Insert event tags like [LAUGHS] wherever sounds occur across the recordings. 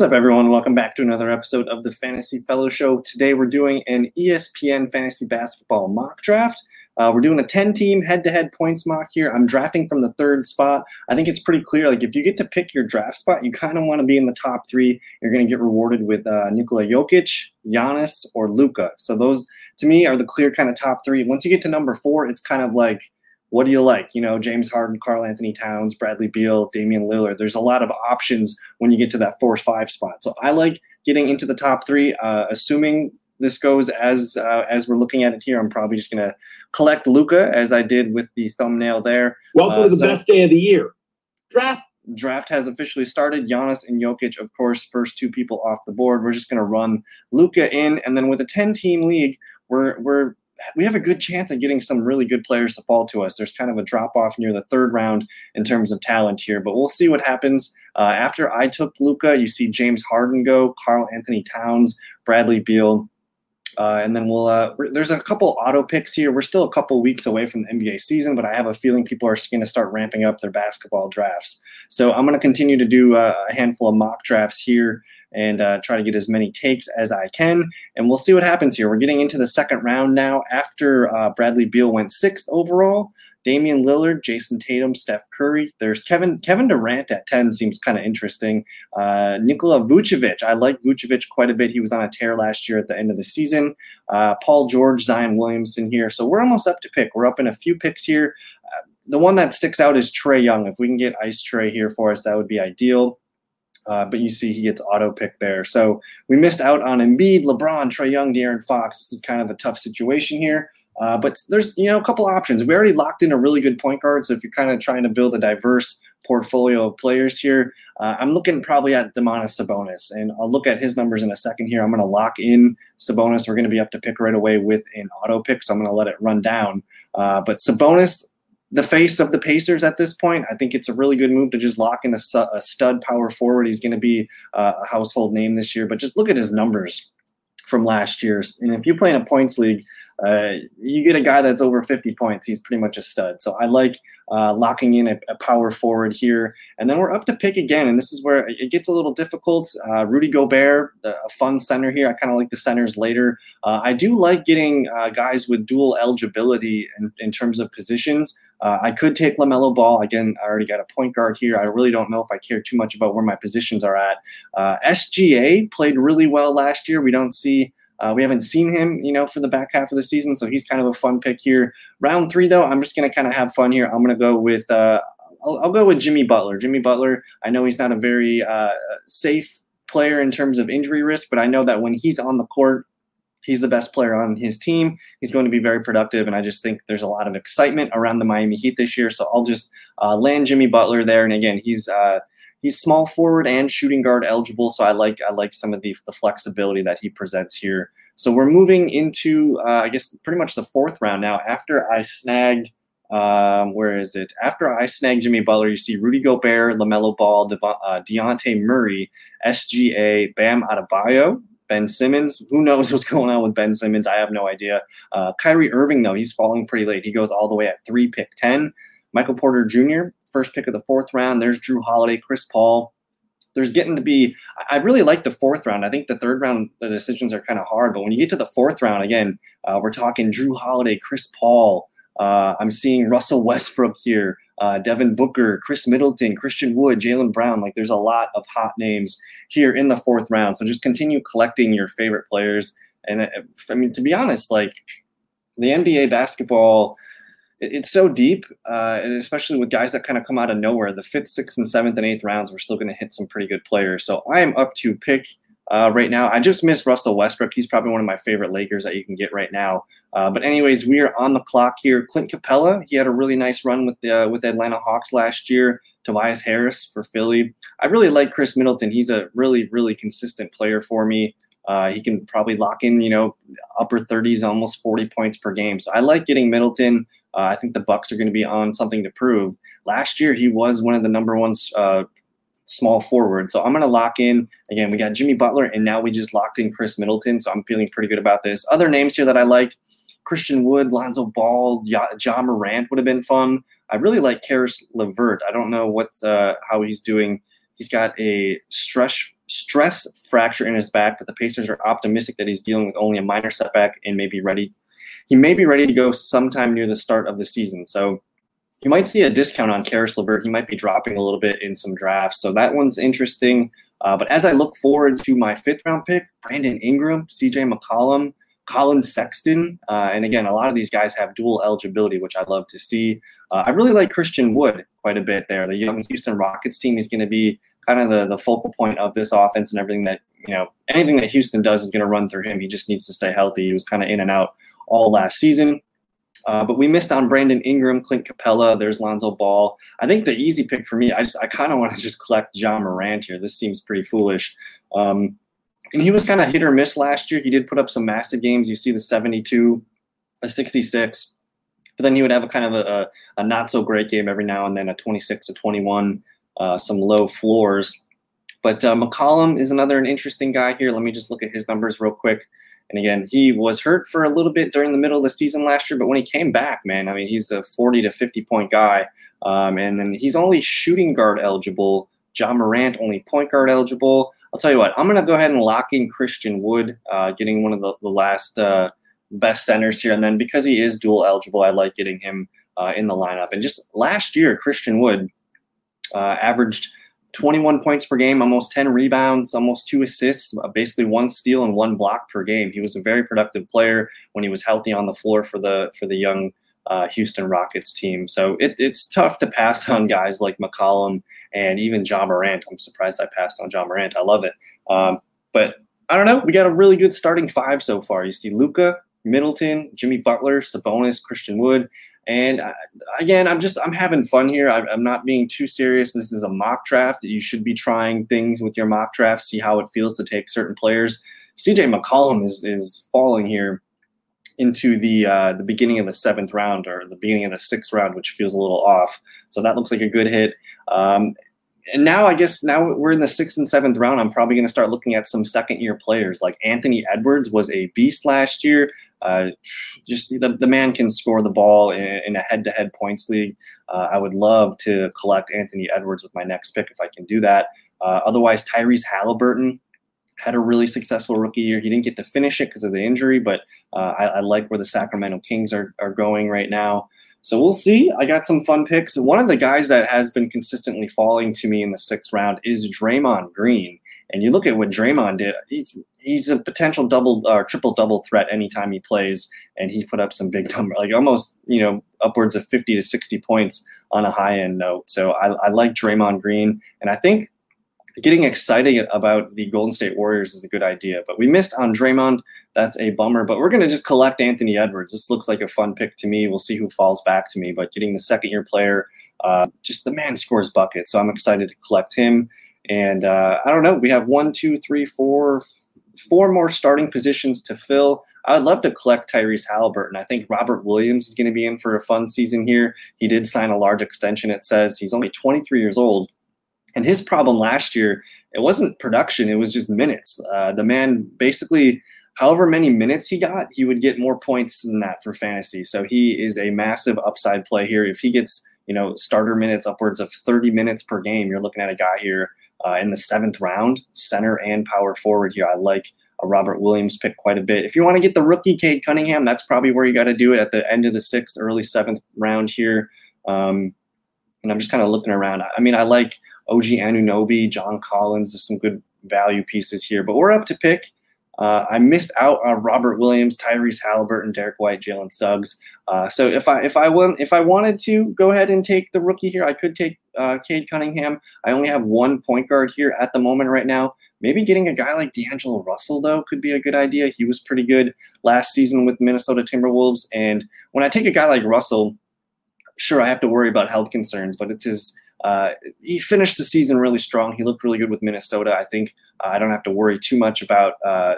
What's up, everyone? Welcome back to another episode of the Fantasy Fellow Show. Today, we're doing an ESPN fantasy basketball mock draft. Uh, we're doing a 10 team head to head points mock here. I'm drafting from the third spot. I think it's pretty clear. Like, if you get to pick your draft spot, you kind of want to be in the top three. You're going to get rewarded with uh, Nikola Jokic, Giannis, or Luka. So, those to me are the clear kind of top three. Once you get to number four, it's kind of like, what do you like? You know, James Harden, Karl-Anthony Towns, Bradley Beal, Damian Lillard. There's a lot of options when you get to that four or five spot. So I like getting into the top three. Uh, assuming this goes as uh, as we're looking at it here, I'm probably just going to collect Luka as I did with the thumbnail there. Welcome uh, to the so best day of the year. Draft. Draft has officially started. Giannis and Jokic, of course, first two people off the board. We're just going to run Luka in, and then with a 10 team league, we're we're we have a good chance of getting some really good players to fall to us. There's kind of a drop off near the third round in terms of talent here, but we'll see what happens. Uh, after I took Luka, you see James Harden go, Karl-Anthony Towns, Bradley Beal. Uh, and then we'll. Uh, there's a couple auto picks here. We're still a couple weeks away from the NBA season, but I have a feeling people are going to start ramping up their basketball drafts. So I'm going to continue to do uh, a handful of mock drafts here and uh, try to get as many takes as I can. And we'll see what happens here. We're getting into the second round now after uh, Bradley Beal went sixth overall. Damian Lillard, Jayson Tatum, Steph Curry. There's Kevin Kevin Durant at 10 seems kind of interesting. Uh, Nikola Vucevic. I like Vucevic quite a bit. He was on a tear last year at the end of the season. Uh, Paul George, Zion Williamson here. So we're almost up to pick. We're up in a few picks here. Uh, the one that sticks out is Trae Young. If we can get Ice Trae here for us, that would be ideal. Uh, but you see he gets auto picked there. So we missed out on Embiid, LeBron, Trae Young, De'Aaron Fox. This is kind of a tough situation here. Uh, but there's you know a couple options. We already locked in a really good point guard. So if you're kind of trying to build a diverse portfolio of players here, uh, I'm looking probably at Domantas Sabonis, and I'll look at his numbers in a second here. I'm going to lock in Sabonis. We're going to be up to pick right away with an auto pick, so I'm going to let it run down. Uh, but Sabonis, the face of the Pacers at this point. I think it's a really good move to just lock in a, a stud power forward. He's going to be uh, a household name this year, but just look at his numbers from last year. And if you play in a points league, uh, you get a guy that's over 50 points. He's pretty much a stud. So I like uh, locking in a, a, power forward here. And then we're up to pick again. And this is where it gets a little difficult. Uh, Rudy Gobert, a fun center here. I kind of like the centers later. Uh, I do like getting uh, guys with dual eligibility in, in terms of positions. Uh, I could take LaMelo Ball. Again, I already got a point guard here. I really don't know if I care too much about where my positions are at. Uh, SGA played really well last year. We don't see. Uh, we haven't seen him, you know, for the back half of the season, so he's kind of a fun pick here. Round three, though, I'm just going to kind of have fun here. I'm going to go with, uh, I'll, I'll, go with Jimmy Butler. Jimmy Butler, I know he's not a very uh, safe player in terms of injury risk, but I know that when he's on the court, He's the best player on his team. He's going to be very productive, and I just think there's a lot of excitement around the Miami Heat this year. So I'll just uh, land Jimmy Butler there. And again, he's uh, he's small forward and shooting guard eligible, so I like I like some of the the flexibility that he presents here. So we're moving into uh, I guess pretty much the fourth round now. After I snagged. Um, where is it? After I snagged Jimmy Butler, you see Rudy Gobert, LaMelo Ball, De- uh, Dejounte Murray, SGA, Bam Adebayo, Ben Simmons. Who knows what's going on with Ben Simmons? I have no idea. Uh, Kyrie Irving, though, he's falling pretty late. He goes all the way at three, pick 10. Michael Porter Jr., first pick of the fourth round. There's Jrue Holiday, Chris Paul. There's getting to be, I really like the fourth round. I think the third round, the decisions are kind of hard. But when you get to the fourth round, again, uh, we're talking Jrue Holiday, Chris Paul. Uh, I'm seeing Russell Westbrook here uh, Devin Booker, Khris Middleton, Christian Wood, Jaylen Brown. Like there's a lot of hot names here in the fourth round. So just continue collecting your favorite players. And uh, I mean, to be honest, like the NBA basketball, it's so deep, uh, and especially with guys that kind of come out of nowhere. The fifth, sixth, and seventh and eighth rounds, we're still going to hit some pretty good players. So I am up to pick uh, right now. I just miss Russell Westbrook. He's probably one of my favorite Lakers that you can get right now. Uh, but anyways, we are on the clock here. Clint Capela, he had a really nice run with the uh, with Atlanta Hawks last year. Tobias Harris for Philly. I really like Khris Middleton. He's a really really consistent player for me. Uh, he can probably lock in, you know, upper 30s, almost 40 points per game. So I like getting Middleton. Uh, I think the Bucks are going to be on something to prove. Last year, he was one of the number one uh, small forward. So I'm going to lock in. Again, we got Jimmy Butler, and now we just locked in Khris Middleton. So I'm feeling pretty good about this. Other names here that I liked Christian Wood, Lonzo Ball, Ja Morant would have been fun. I really like Caris LeVert. I don't know what's uh, how he's doing. He's got a stress stress fracture in his back, but the Pacers are optimistic that he's dealing with only a minor setback and may be ready. He may be ready to go sometime near the start of the season. So you might see a discount on Caris LeVert. He might be dropping a little bit in some drafts. So that one's interesting. Uh, but as I look forward to my fifth round pick, Brandon Ingram, CJ McCollum, Collin Sexton, uh, and again, a lot of these guys have dual eligibility, which I love to see. Uh, I really like Christian Wood quite a bit there. The young Houston Rockets team is going to be kind of the, the focal point of this offense and everything that, you know, anything that Houston does is going to run through him. He just needs to stay healthy. He was kind of in and out all last season. Uh, but we missed on Brandon Ingram, Clint Capela. There's Lonzo Ball. I think the easy pick for me, I just I kind of want to just collect Ja Morant here. This seems pretty foolish. Um, and he was kind of hit or miss last year. He did put up some massive games. You see the 72, a 66, but then he would have a kind of a, a, a not so great game every now and then, a 26 to 21, uh, some low floors. But uh, McCollum is another an interesting guy here. Let me just look at his numbers real quick. And again, he was hurt for a little bit during the middle of the season last year, but when he came back, man, I mean, he's a 40 to 50 point guy. Um, and then he's only shooting guard eligible. Ja Morant only point guard eligible. I'll tell you what, I'm going to go ahead and lock in Christian Wood, uh, getting one of the, the last uh, best centers here. And then because he is dual eligible, I like getting him uh, in the lineup. And just last year, Christian Wood uh, averaged 21 points per game, almost 10 rebounds, almost two assists, uh, basically one steal and one block per game. He was a very productive player when he was healthy on the floor for the for the young uh, Houston Rockets team. So it, it's tough to pass [LAUGHS] on guys like McCollum and even Ja Morant. I'm surprised I passed on Ja Morant. I love it. Um, but I don't know. We got a really good starting five so far. You see Luka, Middleton, Jimmy Butler, Sabonis, Christian Wood. And again, I'm just I'm having fun here. I'm, I'm not being too serious. This is a mock draft. You should be trying things with your mock draft, see how it feels to take certain players. CJ McCollum is is falling here into the uh, the beginning of the seventh round or the beginning of the sixth round, which feels a little off. So that looks like a good hit. Um, and now I guess now we're in the sixth and seventh round. I'm probably going to start looking at some second year players like Anthony Edwards was a beast last year. Uh, just the, the man can score the ball in, in a head to head points league. Uh, I would love to collect Anthony Edwards with my next pick if I can do that. Uh, otherwise, Tyrese Halliburton had a really successful rookie year. He didn't get to finish it because of the injury, but uh, I, I, like where the Sacramento Kings are, are going right now. So we'll see. I got some fun picks. One of the guys that has been consistently falling to me in the sixth round is Draymond Green. And you look at what Draymond did. He's he's a potential double or uh, triple double threat anytime he plays, and he put up some big [LAUGHS] number, like almost you know upwards of fifty to sixty points on a high end note. So I, I like Draymond Green, and I think getting excited about the Golden State Warriors is a good idea. But we missed on Draymond. That's a bummer. But we're going to just collect Anthony Edwards. This looks like a fun pick to me. We'll see who falls back to me. But getting the second year player, uh, just the man scores bucket. So I'm excited to collect him. And uh, I don't know. We have one, two, three, four, four more starting positions to fill. I would love to collect Tyrese Halliburton. I think Robert Williams is going to be in for a fun season here. He did sign a large extension. It says he's only 23 years old and his problem last year, it wasn't production, it was just minutes. Uh, the man basically, however many minutes he got, he would get more points than that for fantasy. So he is a massive upside play here. If he gets, you know, starter minutes upwards of 30 minutes per game, you're looking at a guy here uh, in the seventh round, center and power forward here. I like a Robert Williams pick quite a bit. If you want to get the rookie Cade Cunningham, that's probably where you got to do it at the end of the sixth, early seventh round here. Um, and I'm just kind of looking around. I mean, I like OG Anunoby, John Collins. There's some good value pieces here, but we're up to pick. Uh, I missed out on Robert Williams, Tyrese Halliburton, Derrick White, Jalen Suggs. Uh, so if I if I want if I wanted to go ahead and take the rookie here, I could take uh, Cade Cunningham. I only have one point guard here at the moment right now. Maybe getting a guy like D'Angelo Russell though could be a good idea. He was pretty good last season with Minnesota Timberwolves, and when I take a guy like Russell, sure I have to worry about health concerns, but it's his uh, he finished the season really strong. He looked really good with Minnesota. I think uh, I don't have to worry too much about uh,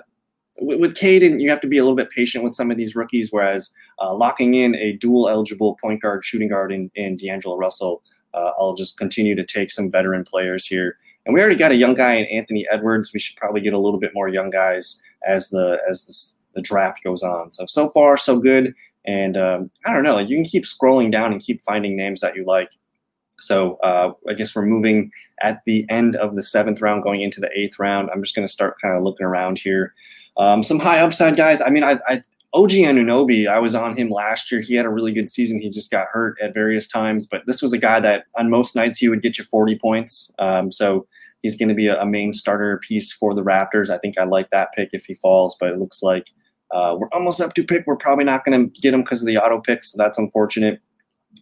with, with Caden. You have to be a little bit patient with some of these rookies, whereas uh, locking in a dual eligible point guard, shooting guard in, in D'Angelo Russell, uh, I'll just continue to take some veteran players here. And we already got a young guy in Anthony Edwards. We should probably get a little bit more young guys as the as the, the draft goes on. So so far so good. And um, I don't know, like you can keep scrolling down and keep finding names that you like So uh, I guess we're moving at the end of the seventh round, going into the eighth round. I'm just going to start kind of looking around here. Um, some high upside guys. I mean, I, I OG Anunoby, I was on him last year. He had a really good season. He just got hurt at various times, but this was a guy that on most nights he would get you 40 points. Um, so he's going to be a, a, main starter piece for the Raptors. I think I like that pick if he falls, but it looks like uh, we're almost up to pick. We're probably not going to get him because of the auto pick, so that's unfortunate.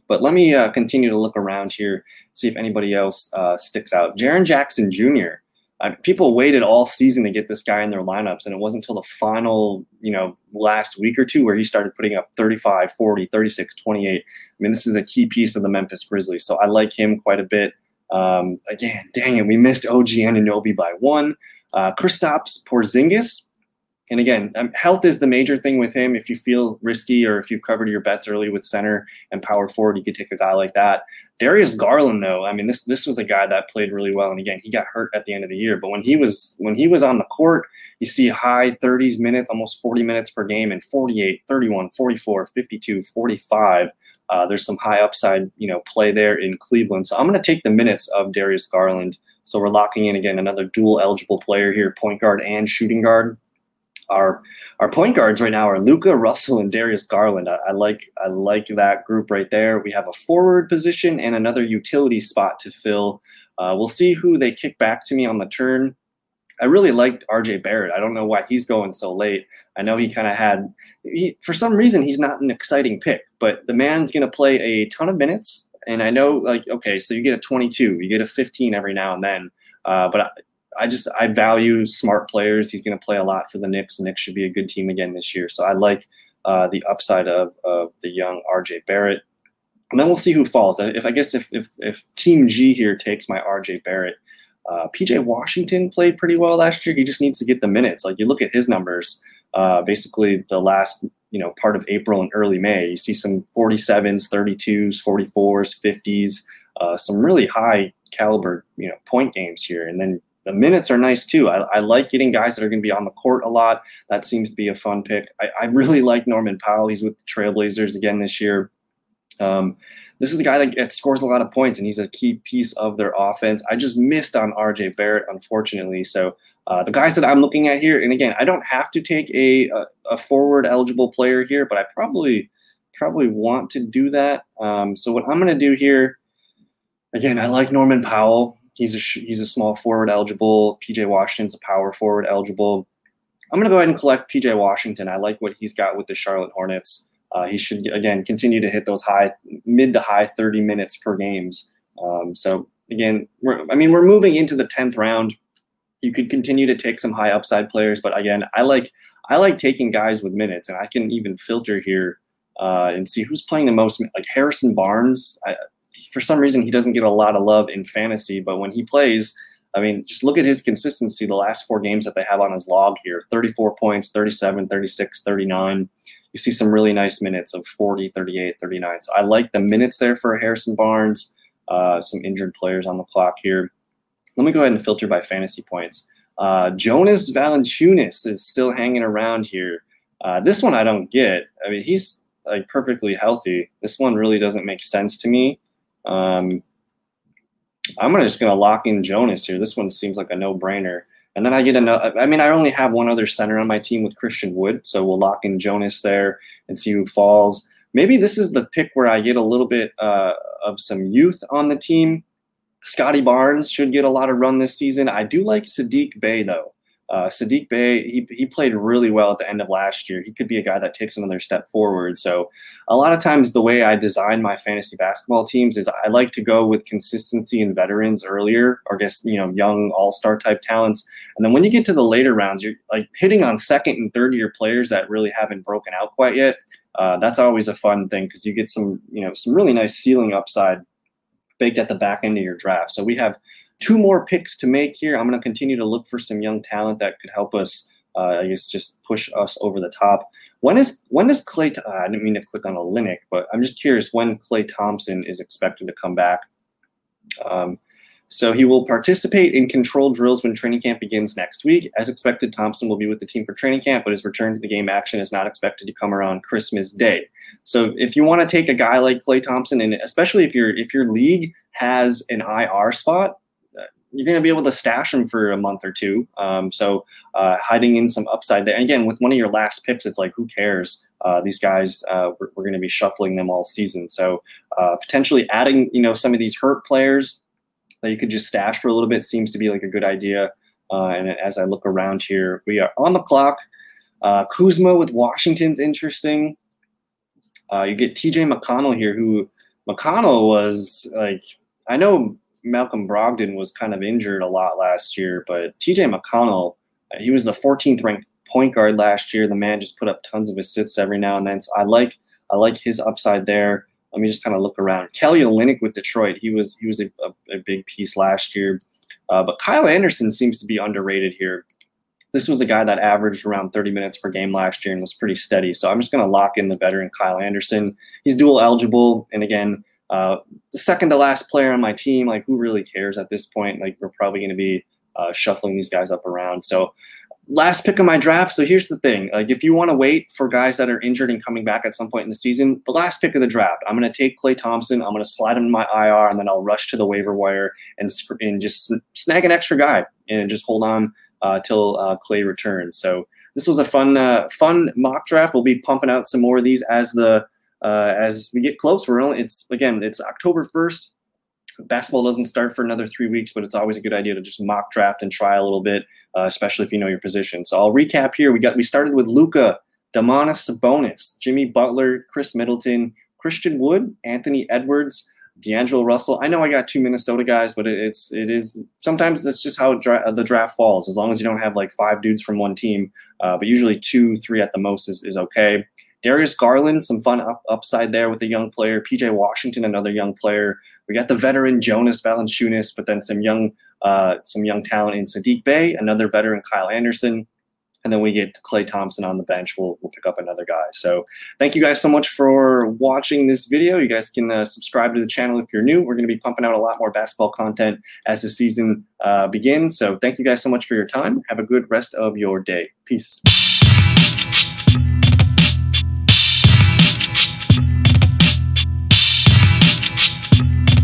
But let me uh, continue to look around here, see if anybody else uh, sticks out. Jaren Jackson Jr. Uh, people waited all season to get this guy in their lineups, and it wasn't until the final, you know, last week or two where he started putting up 35, 40, 36, 28. I mean, this is a key piece of the Memphis Grizzlies, so I like him quite a bit. Um, again, dang it, we missed OG Anunoby by one. Uh, Kristaps Porzingis, and again, um, health is the major thing with him. If you feel risky or if you've covered your bets early with center and power forward, you could take a guy like that. Darius Garland, though, I mean, this this was a guy that played really well. And again, he got hurt at the end of the year. But when he was when he was on the court, you see high 30s minutes, almost 40 minutes per game, and 48, 31, 44, 52, 45. Uh, there's some high upside, you know, play there in Cleveland. So I'm going to take the minutes of Darius Garland. So we're locking in again another dual eligible player here, point guard and shooting guard our our point guards right now are Luka Russell and Darius Garland. I, I, like I like that group right there. We have a forward position and another utility spot to fill. Uh, we'll see who they kick back to me on the turn. I really liked RJ Barrett. I don't know why he's going so late. I know he kind of had, he, for some reason, he's not an exciting pick, but the man's going to play a ton of minutes. And I know, like, okay, so you get a 22, you get a 15 every now and then. Uh, but I just I value smart players. He's going to play a lot for the Knicks. The Knicks should be a good team again this year. So I like uh, the upside of of the young RJ Barrett. And then we'll see who falls. If I guess if if, if Team G here takes my RJ Barrett, uh, PJ Washington played pretty well last year. He just needs to get the minutes. Like you look at his numbers, uh, basically the last you know part of April and early May, you see some 47s, 32s, 44s, 50s, uh, some really high caliber you know point games here, and then the minutes are nice too. I, I like getting guys that are going to be on the court a lot. That seems to be a fun pick. I, I really [LAUGHS] like Norman Powell. He's with the Trailblazers again this year. Um, this is a guy that gets, scores a lot of points, and he's a key piece of their offense. I just missed on RJ Barrett, unfortunately. So uh, the guys that I'm looking at here, and again, I don't have to take a, a, a forward eligible player here, but I probably probably want to do that. Um, so what I'm going to do here, again, I like Norman Powell. He's a he's a small forward eligible. PJ Washington's a power forward eligible. I'm going to go ahead and collect PJ Washington. I like what he's got with the Charlotte Hornets. Uh, he should again continue to hit those high mid to high 30 minutes per games. Um, so again, I mean we're moving into the 10th round. You could continue to take some high upside players, but again, I like I like taking guys with minutes, and I can even filter here uh, and see who's playing the most. Like Harrison Barnes, I, for some reason he doesn't get a lot of love in fantasy, but when he plays, I mean, just look at his consistency the last four games that they have on his log here 34 points, 37, 36, 39. You see some really nice minutes of 40, 38, 39. So I like the minutes there for Harrison Barnes, uh, some injured players on the clock here. Let me go ahead and filter by fantasy points. Uh, Jonas Valanciunas is still hanging around here. Uh, this one I don't get. I mean, he's like perfectly healthy. This one really doesn't make sense to me. Um, I'm gonna just gonna lock in Jonas here. This one seems like a no-brainer. And then I get another. I mean, I only have one other center on my team with Christian Wood, so we'll lock in Jonas there and see who falls. Maybe this is the pick where I get a little bit uh, of some youth on the team. Scottie Barnes should get a lot of run this season. I do like Saddiq Bey though. Uh, Saddiq Bey, he, he played really well at the end of last year. He could be a guy that takes another step forward. So, a lot of times, the way I design my fantasy basketball teams is I like to go with consistency and veterans earlier, or guess you know young all star type talents. And then when you get to the later rounds, you're like hitting on second and third year players that really haven't broken out quite yet. Uh, that's always a fun thing because you get some you know some really nice ceiling upside baked at the back end of your draft. So we have two more picks to make here. I'm going to continue to look for some young talent that could help us. Uh, I guess just push us over the top. When is when is Klay? Uh, I didn't mean to click on a Linux, but I'm just curious when Klay Thompson is expected to come back. Um, So he will participate in controlled drills when training camp begins next week. As expected, Thompson will be with the team for training camp, but his return to the game action is not expected to come around Christmas Day. So if you want to take a guy like Klay Thompson, and especially if your if your league has an IR spot, you're going to be able to stash him for a month or two. Um, so uh, hiding in some upside there. And again, with one of your last picks, it's like who cares? Uh, these guys, uh, we're, we're going to be shuffling them all season. So uh, potentially adding, you know, some of these hurt players that you could just stash for a little bit seems to be like a good idea. Uh, and as I look around here, we are on the clock. Uh, Kuzma with Washington's interesting. You get TJ McConnell here, who McConnell was like, I know Malcolm Brogdon was kind of injured a lot last year, but TJ McConnell, he was the 14th ranked point guard last year. The man just put up tons of assists every now and then. So I like I like his upside there. Let me just kind of look around. Kelly Olynyk with Detroit. He was he was a, a, a big piece last year, uh, but Kyle Anderson seems to be underrated here. This was a guy that averaged around 30 minutes per game last year and was pretty steady. So I'm just going to lock in the veteran Kyle Anderson. He's dual eligible, and again, uh, the second to last player on my team. Like, who really cares at this point? Like, we're probably going to be uh, shuffling these guys up around. So last pick of my draft. So here's the thing: like if you want to wait for guys that are injured and coming back at some point in the season, the last pick of the draft, I'm going to take Klay Thompson. I'm going to slide him in my IR, and then I'll rush to the waiver wire and and just snag an extra guy and just hold on uh, till uh, Klay returns. So this was a fun uh, fun mock draft. We'll be pumping out some more of these as the uh, as we get close. We're only it's again it's October first basketball doesn't start for another three weeks, but it's always a good idea to just mock draft and try a little bit, uh, especially if you know your position. So I'll recap here. We got we started with Luka, Domantas Sabonis, Jimmy Butler, Khris Middleton, Christian Wood, Anthony Edwards, D'Angelo Russell. I know I got two Minnesota guys, but it's it is sometimes that's just how dra- the draft falls. As long as you don't have like five dudes from one team, uh, but usually two, three at the most is, is okay. Darius Garland, some fun up, upside there with a young player. PJ Washington, another young player. We got the veteran Jonas Valanciunas, but then some young uh, some young talent in Saddiq Bey, another veteran Kyle Anderson, and then we get Klay Thompson on the bench. We'll, we'll pick up another guy. So thank you guys so much for watching this video. You guys can uh, subscribe to the channel if you're new. We're going to be pumping out a lot more basketball content as the season uh, begins. So thank you guys so much for your time. Have a good rest of your day. Peace.